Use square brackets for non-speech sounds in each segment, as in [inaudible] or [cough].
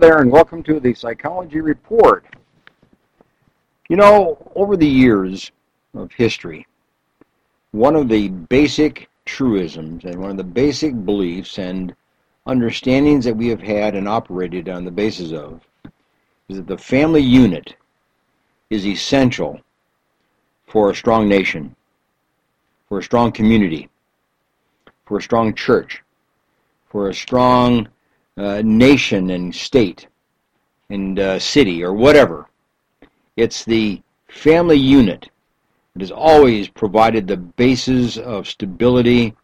There, and welcome to the Psychology Report. You know, over the years of history, one of the basic truisms and one of the basic beliefs and understandings that we have had and operated on the basis of is that the family unit is essential for a strong nation, for a strong community, for a strong church, for a strong uh, nation and state and uh, city or whatever. It's the family unit that has always provided the basis of stability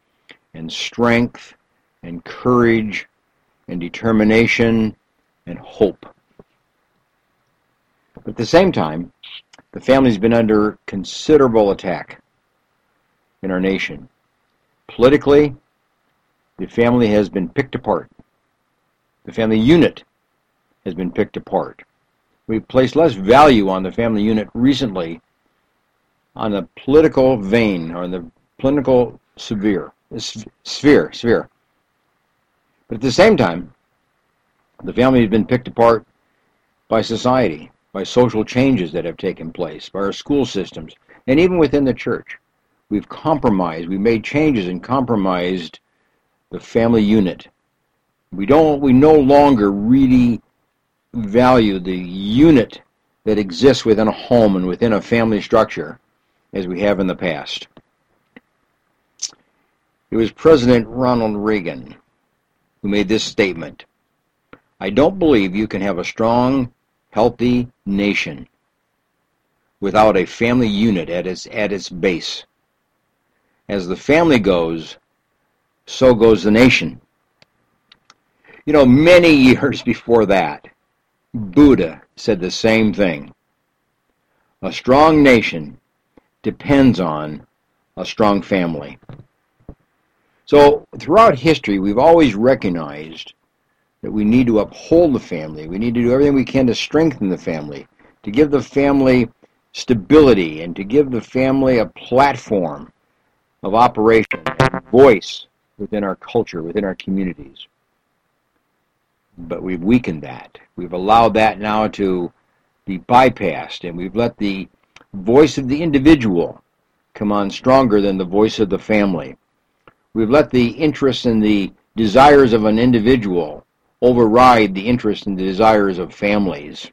and strength and courage and determination and hope. But at the same time, the family's been under considerable attack in our nation. Politically, the family has been picked apart. The family unit has been picked apart. We've placed less value on the family unit recently on the political vein or the political sphere, sphere, sphere. But at the same time, the family has been picked apart by society, by social changes that have taken place, by our school systems, and even within the church. We've compromised, we've made changes and compromised the family unit we don't we no longer really value the unit that exists within a home and within a family structure as we have in the past. It was President Ronald Reagan who made this statement. I don't believe you can have a strong, healthy nation without a family unit at its at its base. As the family goes, so goes the nation. You know, many years before that, Buddha said the same thing. A strong nation depends on a strong family. So, throughout history, we've always recognized that we need to uphold the family. We need to do everything we can to strengthen the family, to give the family stability, and to give the family a platform of operation, voice within our culture, within our communities but we've weakened that. We've allowed that now to be bypassed, and we've let the voice of the individual come on stronger than the voice of the family. We've let the interests and the desires of an individual override the interests and the desires of families.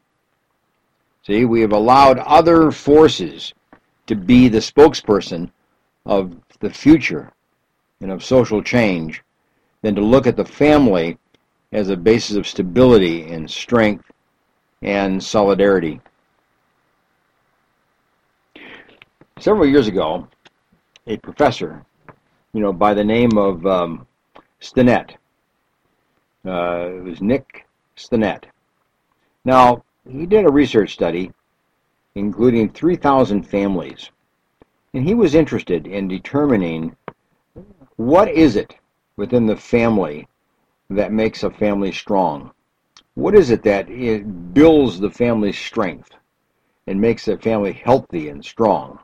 See, we have allowed other forces to be the spokesperson of the future and of social change than to look at the family as a basis of stability and strength and solidarity. Several years ago, a professor, you know, by the name of um, Stinnett, uh, it was Nick Stinnett. Now, he did a research study including 3,000 families, and he was interested in determining what is it within the family that makes a family strong? What is it that it builds the family's strength and makes the family healthy and strong?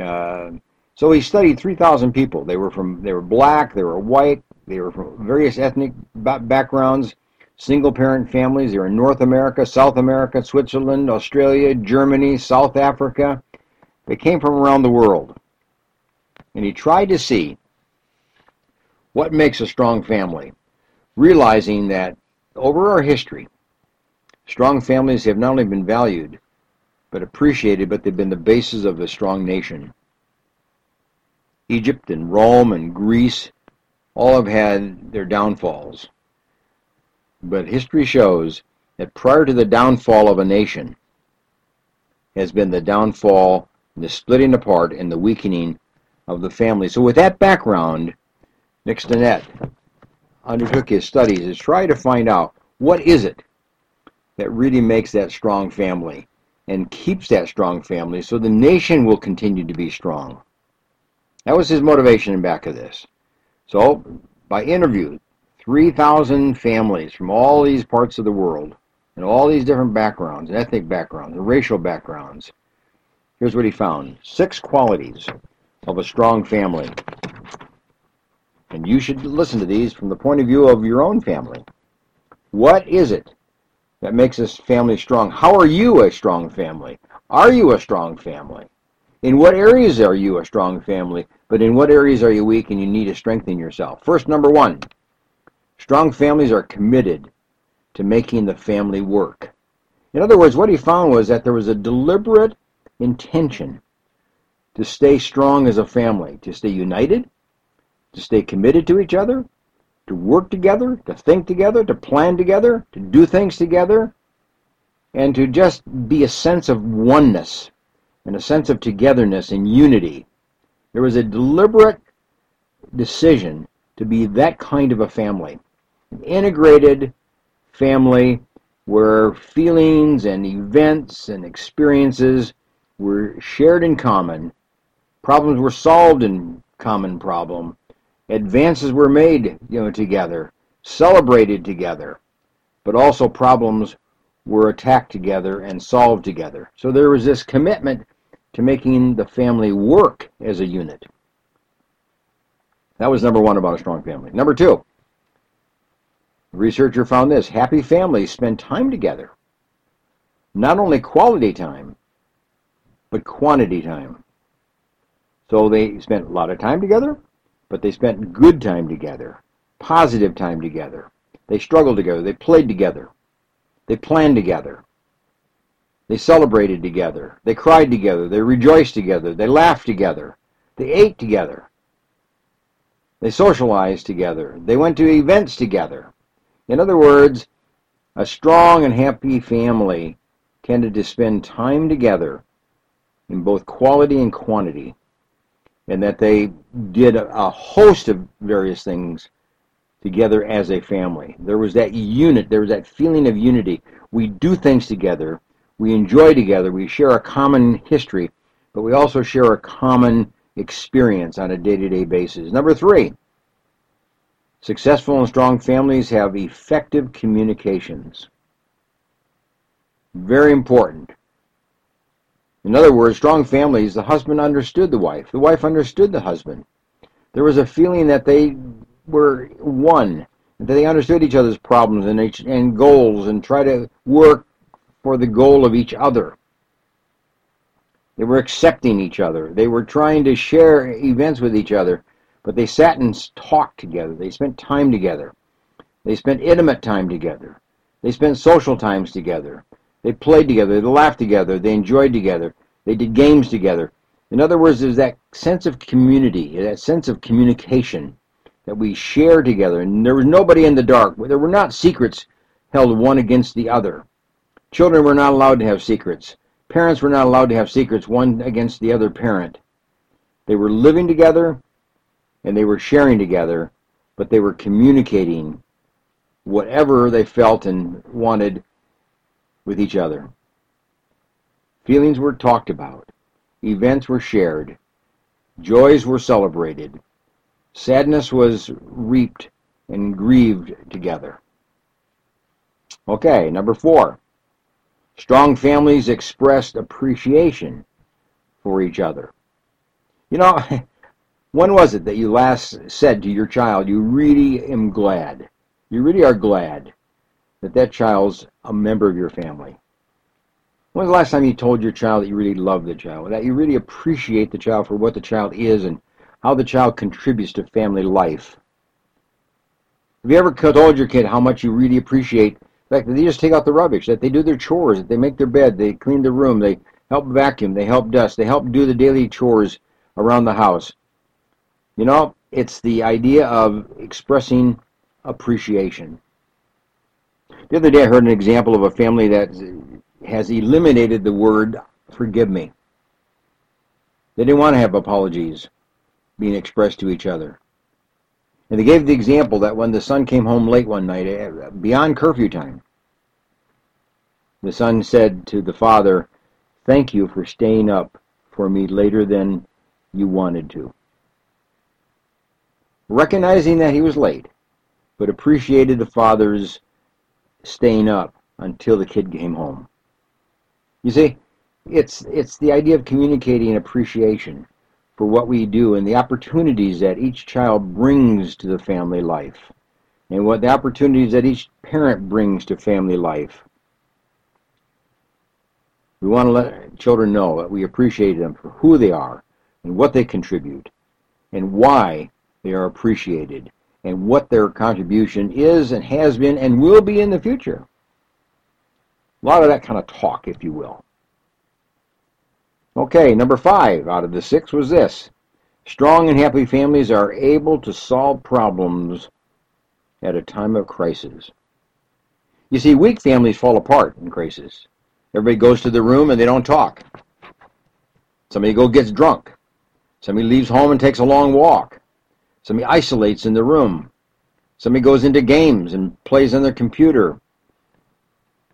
Uh, so he studied 3,000 people. They were from they were black, they were white, they were from various ethnic backgrounds, single parent families. They were in North America, South America, Switzerland, Australia, Germany, South Africa. They came from around the world. And he tried to see what makes a strong family realizing that over our history, strong families have not only been valued, but appreciated, but they've been the basis of a strong nation. Egypt and Rome and Greece all have had their downfalls. But history shows that prior to the downfall of a nation has been the downfall, the splitting apart, and the weakening of the family. So with that background, Nick Stinnett undertook his studies is try to find out what is it that really makes that strong family and keeps that strong family so the nation will continue to be strong. That was his motivation in back of this. So, by interview 3,000 families from all these parts of the world and all these different backgrounds, ethnic backgrounds, and racial backgrounds. Here's what he found six qualities of a strong family. And you should listen to these from the point of view of your own family. What is it that makes this family strong. How are you a strong family? Are you a strong family? In what areas are you a strong family? But in what areas are you weak and you need to strengthen yourself? First, number one, strong families are committed to making the family work. In other words, what he found was that there was a deliberate intention to stay strong as a family, to stay united, to stay committed to each other, to work together, to think together, to plan together, to do things together, and to just be a sense of oneness and a sense of togetherness and unity. There was a deliberate decision to be that kind of a family, an integrated family where feelings and events and experiences were shared in common, problems were solved in common problem, advances were made, you know, together, celebrated together, but also problems were attacked together and solved together. So there was this commitment to making the family work as a unit. That was number one about a strong family. Number two, the researcher found this happy families spend time together. Not only quality time, but quantity time. So they spent a lot of time together, but they spent good time together, positive time together. They struggled together, they played together, they planned together. They celebrated together. They cried together. They rejoiced together. They laughed together. They ate together. They socialized together. They went to events together. In other words, a strong and happy family tended to spend time together in both quality and quantity, and that they did a host of various things together as a family. There was that unit, there was that feeling of unity. We do things together we enjoy together, we share a common history, but we also share a common experience on a day to day basis. Number three, successful and strong families have effective communications. Very important. In other words, strong families, the husband understood the wife, the wife understood the husband. There was a feeling that they were one, that they understood each other's problems and, and goals and try to work for the goal of each other. They were accepting each other. They were trying to share events with each other, but they sat and talked together. They spent time together. They spent intimate time together. They spent social times together. They played together. They laughed together. They enjoyed together. They did games together. In other words, there's that sense of community, that sense of communication that we share together. And there was nobody in the dark. There were not secrets held one against the other. Children were not allowed to have secrets. Parents were not allowed to have secrets one against the other parent. They were living together and they were sharing together, but they were communicating whatever they felt and wanted with each other. Feelings were talked about. Events were shared. Joys were celebrated. Sadness was reaped and grieved together. Okay, number four. Strong families expressed appreciation for each other. You know, [laughs] when was it that you last said to your child, you really am glad, you really are glad that that child's a member of your family? When was the last time you told your child that you really love the child, that you really appreciate the child for what the child is and how the child contributes to family life? Have you ever told your kid how much you really appreciate fact that they just take out the rubbish, that they do their chores, that they make their bed, they clean the room, they help vacuum, they help dust, they help do the daily chores around the house. You know, it's the idea of expressing appreciation. The other day I heard an example of a family that has eliminated the word forgive me. They didn't want to have apologies being expressed to each other. And they gave the example that when the son came home late one night, eh, beyond curfew time, the son said to the father, Thank you for staying up for me later than you wanted to. Recognizing that he was late, but appreciated the father's staying up until the kid came home. You see, it's it's the idea of communicating appreciation for what we do and the opportunities that each child brings to the family life and what the opportunities that each parent brings to family life. We want to let children know that we appreciate them for who they are and what they contribute and why they are appreciated and what their contribution is and has been and will be in the future. A lot of that kind of talk, if you will. Okay, number five out of the six was this. Strong and happy families are able to solve problems at a time of crisis. You see, weak families fall apart in crisis. Everybody goes to the room and they don't talk. Somebody go gets drunk. Somebody leaves home and takes a long walk. Somebody isolates in the room. Somebody goes into games and plays on their computer.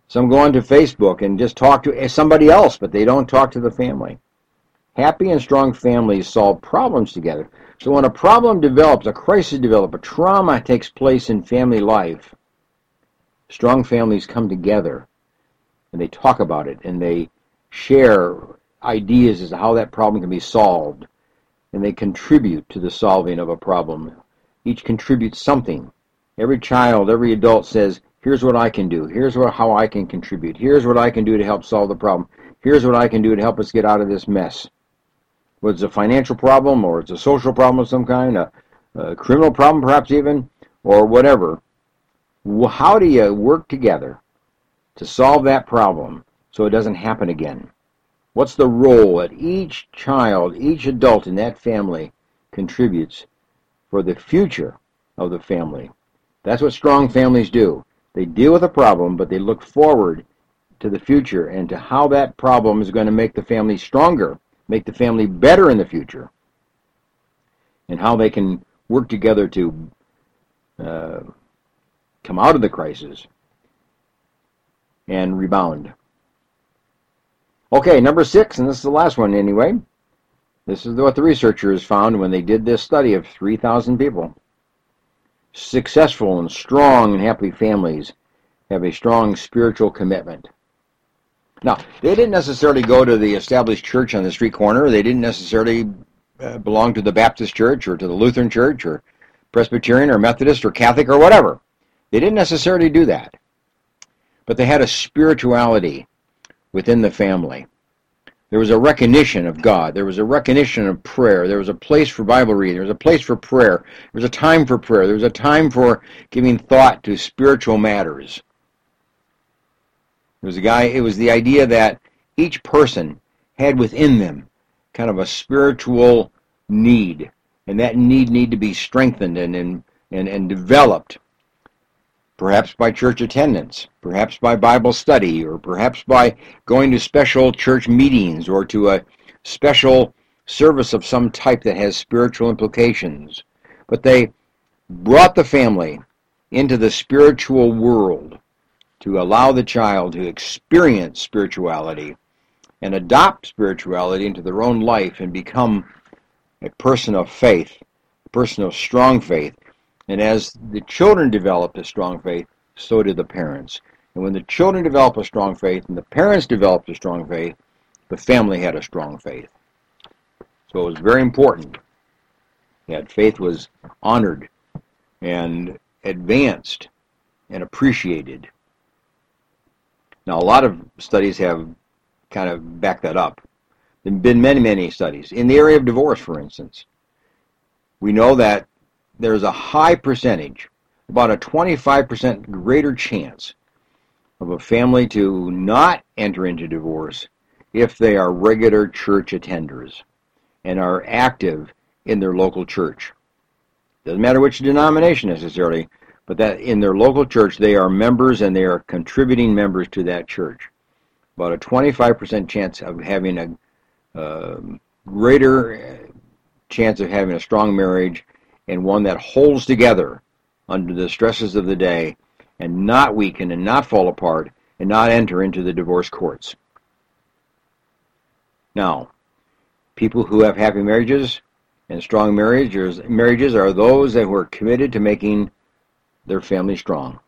Some go onto Facebook and just talk to eh, somebody else, but they don't talk to the family. Happy and strong families solve problems together. So when a problem develops, a crisis develops, a trauma takes place in family life, strong families come together and they talk about it and they share ideas as to how that problem can be solved and they contribute to the solving of a problem. Each contributes something. Every child, every adult says, here's what I can do. Here's what, how I can contribute. Here's what I can do to help solve the problem. Here's what I can do to help us get out of this mess. Whether it's a financial problem or it's a social problem of some kind, a, a criminal problem perhaps even, or whatever. How do you work together to solve that problem so it doesn't happen again? What's the role that each child, each adult in that family contributes for the future of the family? That's what strong families do. They deal with a problem, but they look forward to the future and to how that problem is going to make the family stronger, make the family better in the future, and how they can work together to uh, come out of the crisis and rebound. Okay, number six, and this is the last one anyway. This is what the researchers found when they did this study of 3,000 people. Successful and strong and happy families have a strong spiritual commitment. Now, they didn't necessarily go to the established church on the street corner. They didn't necessarily uh, belong to the Baptist church or to the Lutheran church or Presbyterian or Methodist or Catholic or whatever. They didn't necessarily do that. But they had a spirituality within the family. There was a recognition of God. There was a recognition of prayer. There was a place for Bible reading. There was a place for prayer. There was a time for prayer. There was a time for giving thought to spiritual matters. It was a guy. It was the idea that each person had within them kind of a spiritual need, and that need need to be strengthened and and and, and developed perhaps by church attendance, perhaps by Bible study, or perhaps by going to special church meetings or to a special service of some type that has spiritual implications. But they brought the family into the spiritual world to allow the child to experience spirituality and adopt spirituality into their own life and become a person of faith, a person of strong faith, and as the children developed a strong faith, so did the parents. And when the children developed a strong faith and the parents developed a strong faith, the family had a strong faith. So it was very important that faith was honored and advanced and appreciated. Now, a lot of studies have kind of backed that up. There have been many, many studies. In the area of divorce, for instance, we know that there's a high percentage, about a 25% greater chance of a family to not enter into divorce if they are regular church attenders and are active in their local church. Doesn't matter which denomination necessarily, but that in their local church they are members and they are contributing members to that church. About a 25% chance of having a uh, greater chance of having a strong marriage and one that holds together under the stresses of the day and not weaken and not fall apart and not enter into the divorce courts. Now, people who have happy marriages and strong marriages, marriages are those that were committed to making their family strong.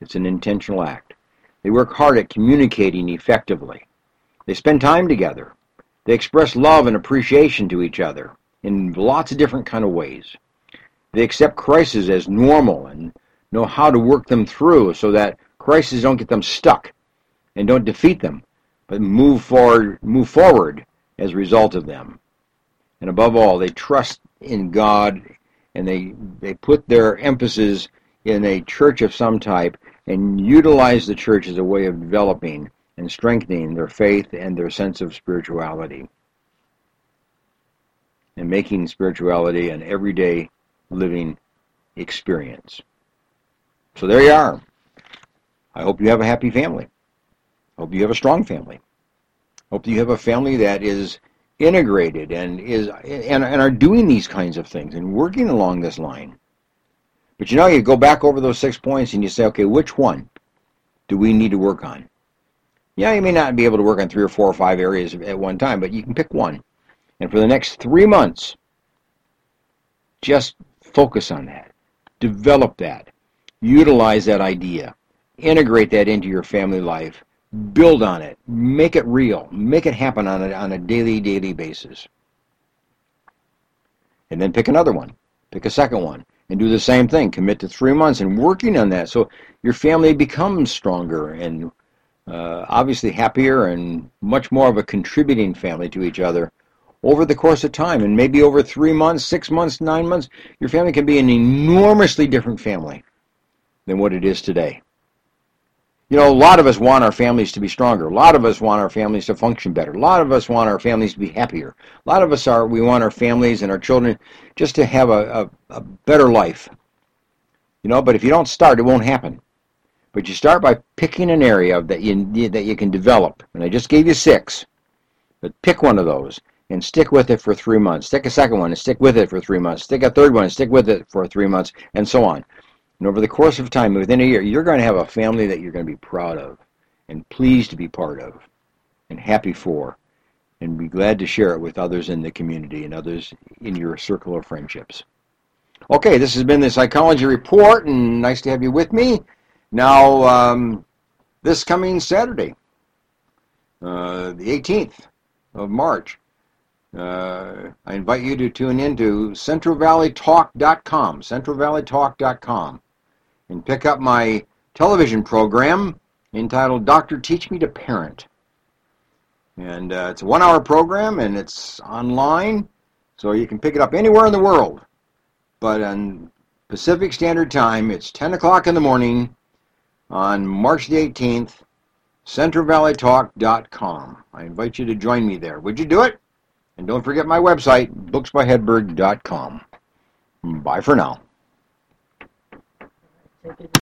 It's an intentional act. They work hard at communicating effectively. They spend time together. They express love and appreciation to each other in lots of different kind of ways. They accept crises as normal and know how to work them through so that crises don't get them stuck and don't defeat them, but move forward, move forward as a result of them. And above all, they trust in God and they, they put their emphasis in a church of some type and utilize the church as a way of developing and strengthening their faith and their sense of spirituality and making spirituality an everyday living experience. So there you are. I hope you have a happy family. Hope you have a strong family. Hope you have a family that is integrated and is and, and are doing these kinds of things and working along this line. But you know, you go back over those six points and you say, okay, which one do we need to work on? Yeah, you may not be able to work on three or four or five areas at one time, but you can pick one. And for the next three months, just focus on that. Develop that. Utilize that idea. Integrate that into your family life. Build on it. Make it real. Make it happen on a, on a daily, daily basis. And then pick another one. Pick a second one. And do the same thing. Commit to three months and working on that so your family becomes stronger and uh, obviously happier and much more of a contributing family to each other over the course of time. And maybe over three months, six months, nine months, your family can be an enormously different family than what it is today. You know, a lot of us want our families to be stronger. A lot of us want our families to function better. A lot of us want our families to be happier. A lot of us are we want our families and our children just to have a, a, a better life. You know, but if you don't start, it won't happen. But you start by picking an area that you that you can develop. And I just gave you six. But pick one of those and stick with it for three months. Stick a second one and stick with it for three months. Stick a third one and stick with it for three months, and so on. And over the course of time, within a year, you're going to have a family that you're going to be proud of and pleased to be part of and happy for and be glad to share it with others in the community and others in your circle of friendships. Okay, this has been the Psychology Report, and nice to have you with me. Now, um, this coming Saturday, uh, the 18th of March, uh, I invite you to tune in to CentralValleyTalk.com, CentralValleyTalk.com, and pick up my television program entitled Doctor Teach Me to Parent. And uh, it's a one hour program and it's online, so you can pick it up anywhere in the world. But on Pacific Standard Time, it's 10 o'clock in the morning on March the 18th, CentralValleyTalk.com. I invite you to join me there. Would you do it? And don't forget my website, booksbyhedberg.com. Bye for now.